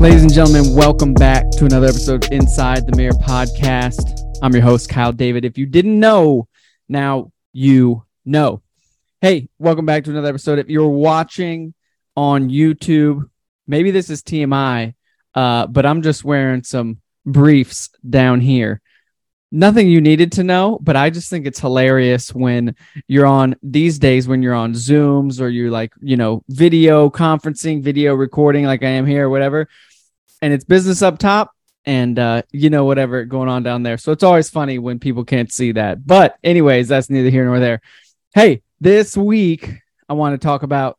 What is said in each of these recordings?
Ladies and gentlemen, welcome back to another episode of Inside the Mirror podcast. I'm your host, Kyle David. If you didn't know, now you know. Hey, welcome back to another episode. If you're watching on YouTube, maybe this is TMI, uh, but I'm just wearing some briefs down here. Nothing you needed to know, but I just think it's hilarious when you're on these days when you're on Zooms or you're like, you know, video conferencing, video recording like I am here or whatever and it's business up top and uh, you know whatever going on down there. So it's always funny when people can't see that. But anyways, that's neither here nor there. Hey, this week I want to talk about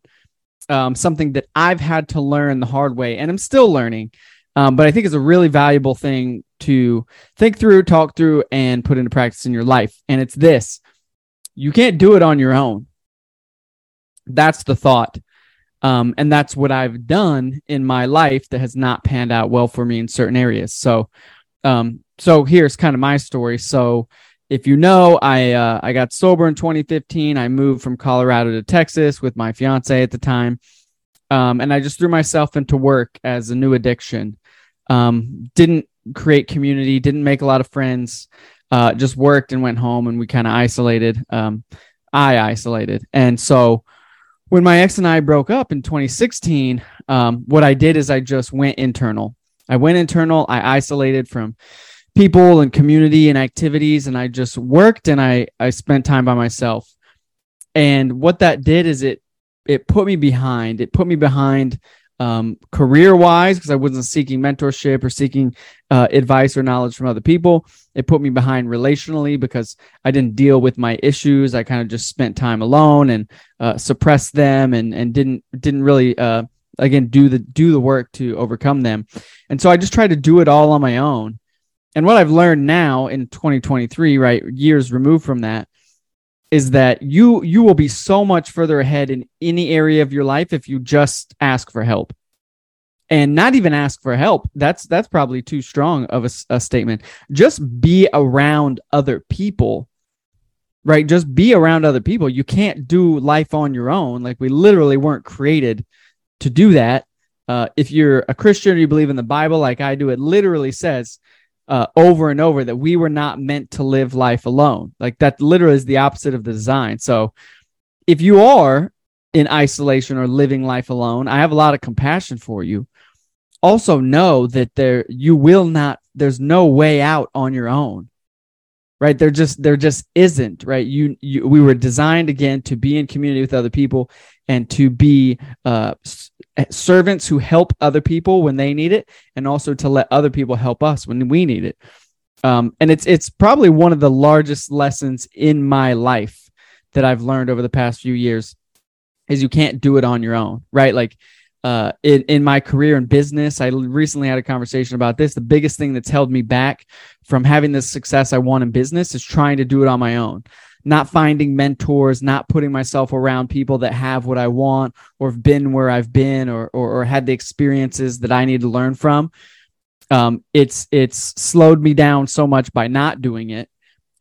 um, something that I've had to learn the hard way, and I'm still learning. Um, but I think it's a really valuable thing to think through, talk through, and put into practice in your life. And it's this: you can't do it on your own. That's the thought. Um, and that's what I've done in my life that has not panned out well for me in certain areas. So, um, so here's kind of my story. So, if you know, I uh, I got sober in 2015. I moved from Colorado to Texas with my fiance at the time, um, and I just threw myself into work as a new addiction. Um, didn't create community, didn't make a lot of friends. Uh, just worked and went home, and we kind of isolated. Um, I isolated, and so when my ex and I broke up in 2016, um, what I did is I just went internal. I went internal. I isolated from people and community and activities, and I just worked and I I spent time by myself. And what that did is it it put me behind. It put me behind um, career wise because I wasn't seeking mentorship or seeking uh, advice or knowledge from other people. It put me behind relationally because I didn't deal with my issues. I kind of just spent time alone and uh, suppressed them and and didn't didn't really uh, again do the do the work to overcome them. And so I just tried to do it all on my own. And what I've learned now in 2023, right, years removed from that, is that you you will be so much further ahead in any area of your life if you just ask for help. And not even ask for help that's that's probably too strong of a, a, statement. Just be around other people right? Just be around other people. You can't do life on your own. Like we literally weren't created to do that. Uh, if you're a christian or you believe in the bible like i do it literally says uh, over and over that we were not meant to live life alone. Like that literally is the opposite of the design. So if you are in isolation or living life alone, I have a lot of compassion for you. Also know that there you will not there's no way out on your own. Right? There just there just isn't, right? You you we were designed again to be in community with other people and to be uh Eh, servants who help other people when they need it and also to let other people help us when we need it um, and it's it's probably one of the largest lessons in my life that i've learned over the past few years is you can't do it on your own right like uh, in, in my career in business i recently had a conversation about this the biggest thing that's held me back from having the success i want in business is trying to do it on my own not finding mentors, not putting myself around people that have what I want or have been where I've been or, or, or had the experiences that I need to learn from. Um, it's it's slowed me down so much by not doing it.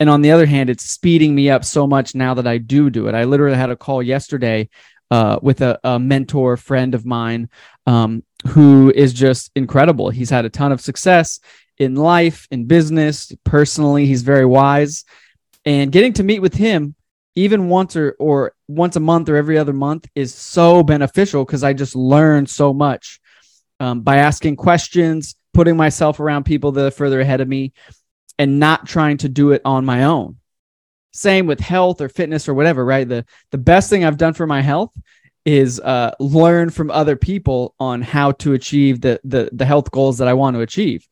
And on the other hand, it's speeding me up so much now that I do do it. I literally had a call yesterday uh, with a, a, mentor friend of mine um, who is just incredible. He's had a ton of success in life, in business, personally. He's very wise and getting to meet with him even once or, or once a month or every other month is so beneficial because I just learn so much um, by asking questions, putting myself around people that are further ahead of me, and not trying to do it on my own. Same with health or fitness or whatever, right? The the best thing I've done for my health is uh, learn from other people on how to achieve the, the the health goals that I want to achieve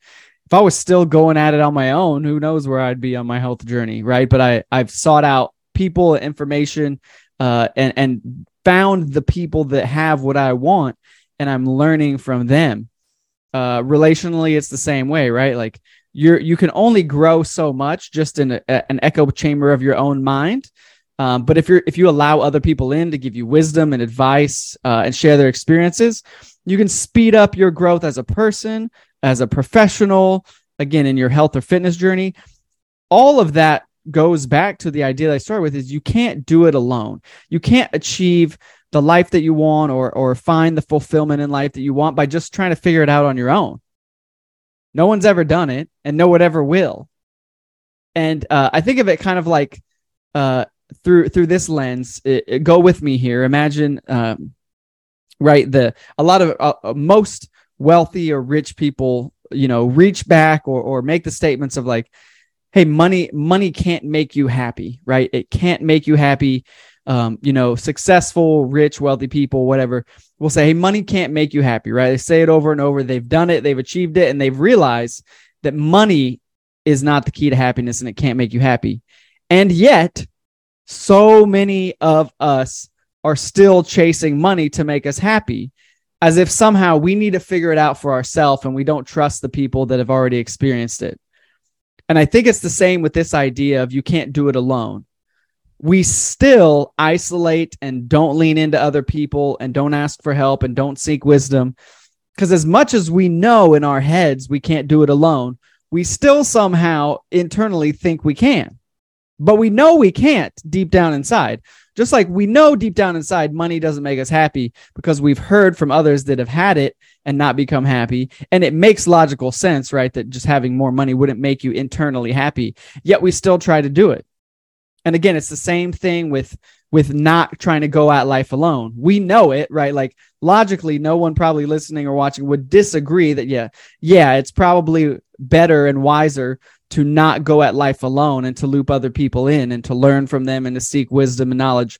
if I was still going at it on my own, who knows where I'd be on my health journey, right? But I I've sought out people, information, uh, and and found the people that have what I want, and I'm learning from them. Uh, relationally, it's the same way, right? Like you're you can only grow so much just in a, an echo chamber of your own mind. Um, but if you're if you allow other people in to give you wisdom and advice uh, and share their experiences, you can speed up your growth as a person, as a professional, again, in your health or fitness journey, all of that goes back to the idea that I started with is you can't do it alone. You can't achieve the life that you want or or find the fulfillment in life that you want by just trying to figure it out on your own. No one's ever done it, and no one ever will. And uh, I think of it kind of like uh, through through this lens. It, it, go with me here. Imagine, um, right? The a lot of uh, uh, most wealthy or rich people, you know, reach back or or make the statements of like, "Hey, money money can't make you happy, right? It can't make you happy." Um, you know, successful, rich, wealthy people, whatever, will say, Hey, money can't make you happy, right? They say it over and over. They've done it, they've achieved it, and they've realized that money is not the key to happiness and it can't make you happy. And yet, so many of us are still chasing money to make us happy as if somehow we need to figure it out for ourselves and we don't trust the people that have already experienced it. And I think it's the same with this idea of you can't do it alone. We still isolate and don't lean into other people and don't ask for help and don't seek wisdom. Because as much as we know in our heads we can't do it alone, we still somehow internally think we can. But we know we can't deep down inside. Just like we know deep down inside money doesn't make us happy because we've heard from others that have had it and not become happy. And it makes logical sense, right? That just having more money wouldn't make you internally happy. Yet we still try to do it. And again, it's the same thing with with not trying to go at life alone. We know it, right? Like logically, no one probably listening or watching would disagree that, yeah, yeah, it's probably better and wiser to not go at life alone and to loop other people in and to learn from them and to seek wisdom and knowledge.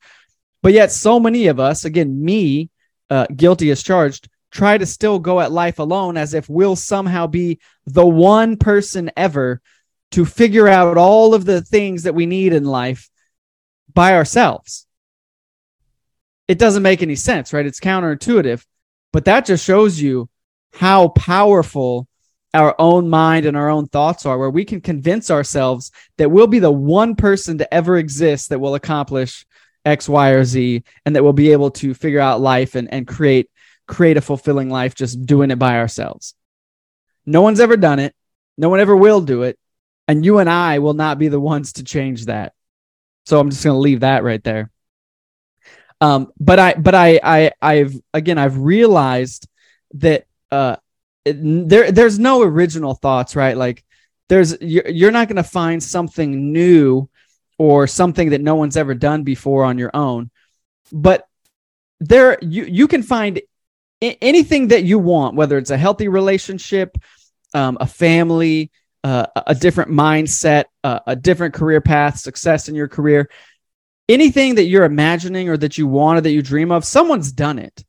But yet, so many of us, again, me, uh, guilty as charged, try to still go at life alone as if we'll somehow be the one person ever to figure out all of the things that we need in life by ourselves. It doesn't make any sense, right? It's counterintuitive, but that just shows you how powerful our own mind and our own thoughts are, where we can convince ourselves that we'll be the one person to ever exist that will accomplish X, Y, or Z, and that we'll be able to figure out life and, and create create a fulfilling life just doing it by ourselves. No one's ever done it. No one ever will do it. And you and I will not be the ones to change that. So I'm just going to leave that right there. Um, but I, but I, I, I've again, I've realized that uh, there, there's no original thoughts, right? Like, there's you're, you're not going to find something new or something that no one's ever done before on your own. But there, you you can find anything that you want, whether it's a healthy relationship, um, a family, uh, a different mindset, uh, a different career path, success in your career, anything that you're imagining or that you want or that you dream of, someone's done it.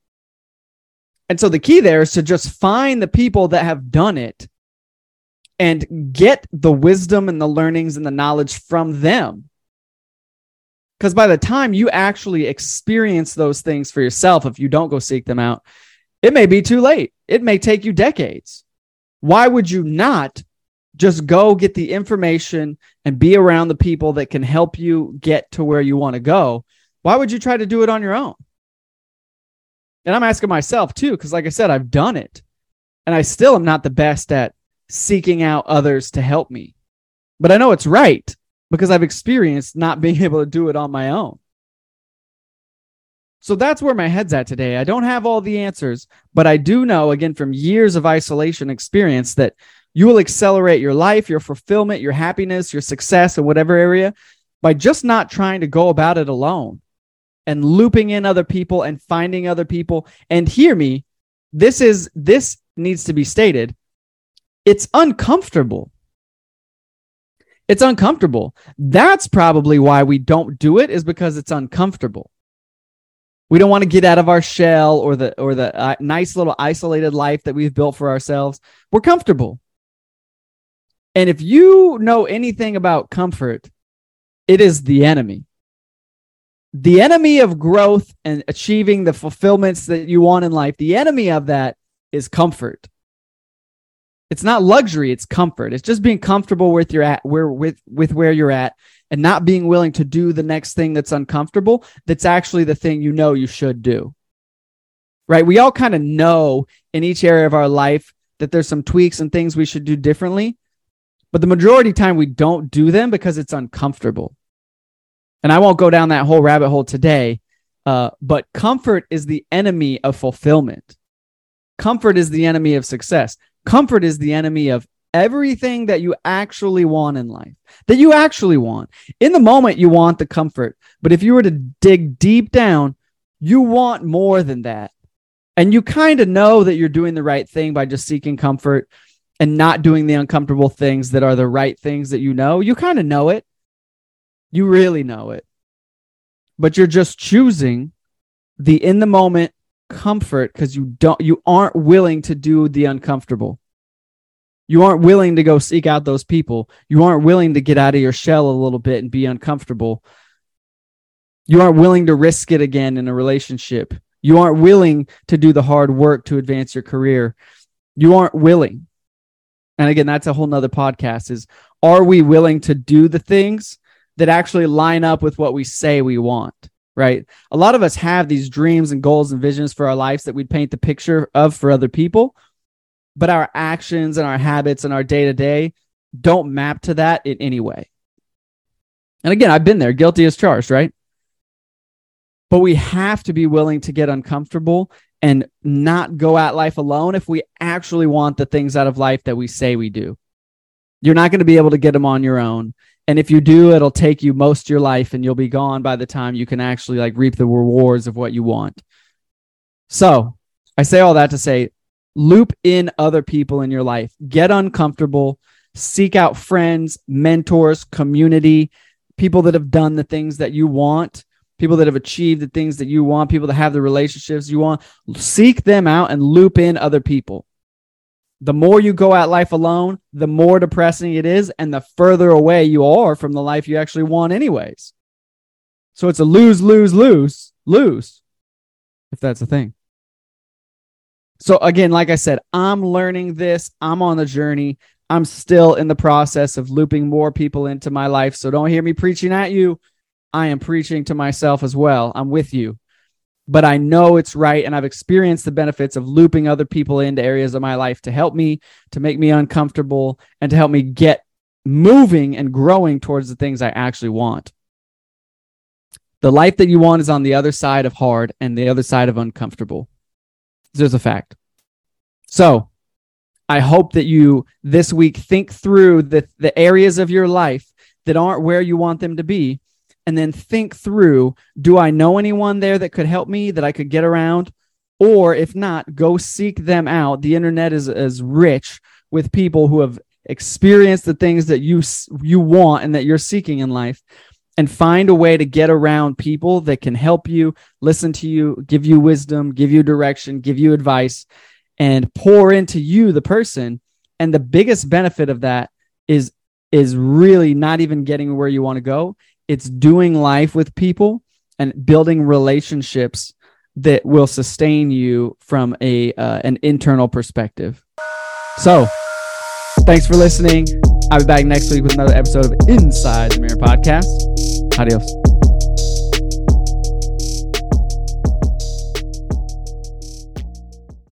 And so the key there is to just find the people that have done it and get the wisdom and the learnings and the knowledge from them. Because by the time you actually experience those things for yourself, if you don't go seek them out, it may be too late. It may take you decades. Why would you not just go get the information and be around the people that can help you get to where you want to go. Why would you try to do it on your own? And I'm asking myself too, because like I said, I've done it and I still am not the best at seeking out others to help me. But I know it's right because I've experienced not being able to do it on my own. So that's where my head's at today. I don't have all the answers, but I do know, again, from years of isolation experience, that you will accelerate your life, your fulfillment, your happiness, your success in whatever area by just not trying to go about it alone and looping in other people and finding other people. And hear me, this is this needs to be stated. It's uncomfortable. It's uncomfortable. That's probably why we don't do it is because it's uncomfortable. We don't want to get out of our shell or the or the uh, nice little isolated life that we've built for ourselves. We're comfortable. And if you know anything about comfort, it is the enemy. The enemy of growth and achieving the fulfillments that you want in life, the enemy of that is comfort. It's not luxury, it's comfort. It's just being comfortable with your at where with with where you're at and not being willing to do the next thing that's uncomfortable, that's actually the thing you know you should do. Right? We all kind of know in each area of our life that there's some tweaks and things we should do differently. But the majority time we don't do them because it's uncomfortable. And I won't go down that whole rabbit hole today. Uh, but comfort is the enemy of fulfillment. Comfort is the enemy of success. Comfort is the enemy of everything that you actually want in life, that you actually want. In the moment, you want the comfort. But if you were to dig deep down, you want more than that. And you kind of know that you're doing the right thing by just seeking comfort and not doing the uncomfortable things that are the right things that you know. You kind of know it. You really know it. But you're just choosing the in the moment comfort because you don't you aren't willing to do the uncomfortable. You aren't willing to go seek out those people. You aren't willing to get out of your shell a little bit and be uncomfortable. You aren't willing to risk it again in a relationship. You aren't willing to do the hard work to advance your career. You aren't willing. And again, that's a whole nother podcast is are we willing to do the things that actually line up with what we say we want? Right. A lot of us have these dreams and goals and visions for our lives that we'd paint the picture of for other people but our actions and our habits and our day to day don't map to that in any way. And again, I've been there, guilty as charged, right? But we have to be willing to get uncomfortable and not go at life alone if we actually want the things out of life that we say we do. You're not going to be able to get them on your own. And if you do, it'll take you most of your life and you'll be gone by the time you can actually like reap the rewards of what you want. So I say all that to say loop in other people in your life, get uncomfortable, seek out friends, mentors, community, people that have done the things that you want, people that have achieved the things that you want, people that have the relationships you want. Seek them out and loop in other people. The more you go at life alone, the more depressing it is, and the further away you are from the life you actually want, anyways. So it's a lose, lose, lose, lose, if that's a thing. So again, like I said, I'm learning this. I'm on the journey. I'm still in the process of looping more people into my life. So don't hear me preaching at you. I am preaching to myself as well. I'm with you. But I know it's right. And I've experienced the benefits of looping other people into areas of my life to help me, to make me uncomfortable, and to help me get moving and growing towards the things I actually want. The life that you want is on the other side of hard and the other side of uncomfortable. There's a fact. So I hope that you this week think through the, the areas of your life that aren't where you want them to be. And then think through do I know anyone there that could help me, that I could get around? Or if not, go seek them out. The internet is, is rich with people who have experienced the things that you you want and that you're seeking in life and find a way to get around people that can help you, listen to you, give you wisdom, give you direction, give you advice, and pour into you, the person. And the biggest benefit of that is is really not even getting where you want to go. It's doing life with people and building relationships that will sustain you from a uh, an internal perspective. So, thanks for listening. I'll be back next week with another episode of Inside the Mirror Podcast. Adios.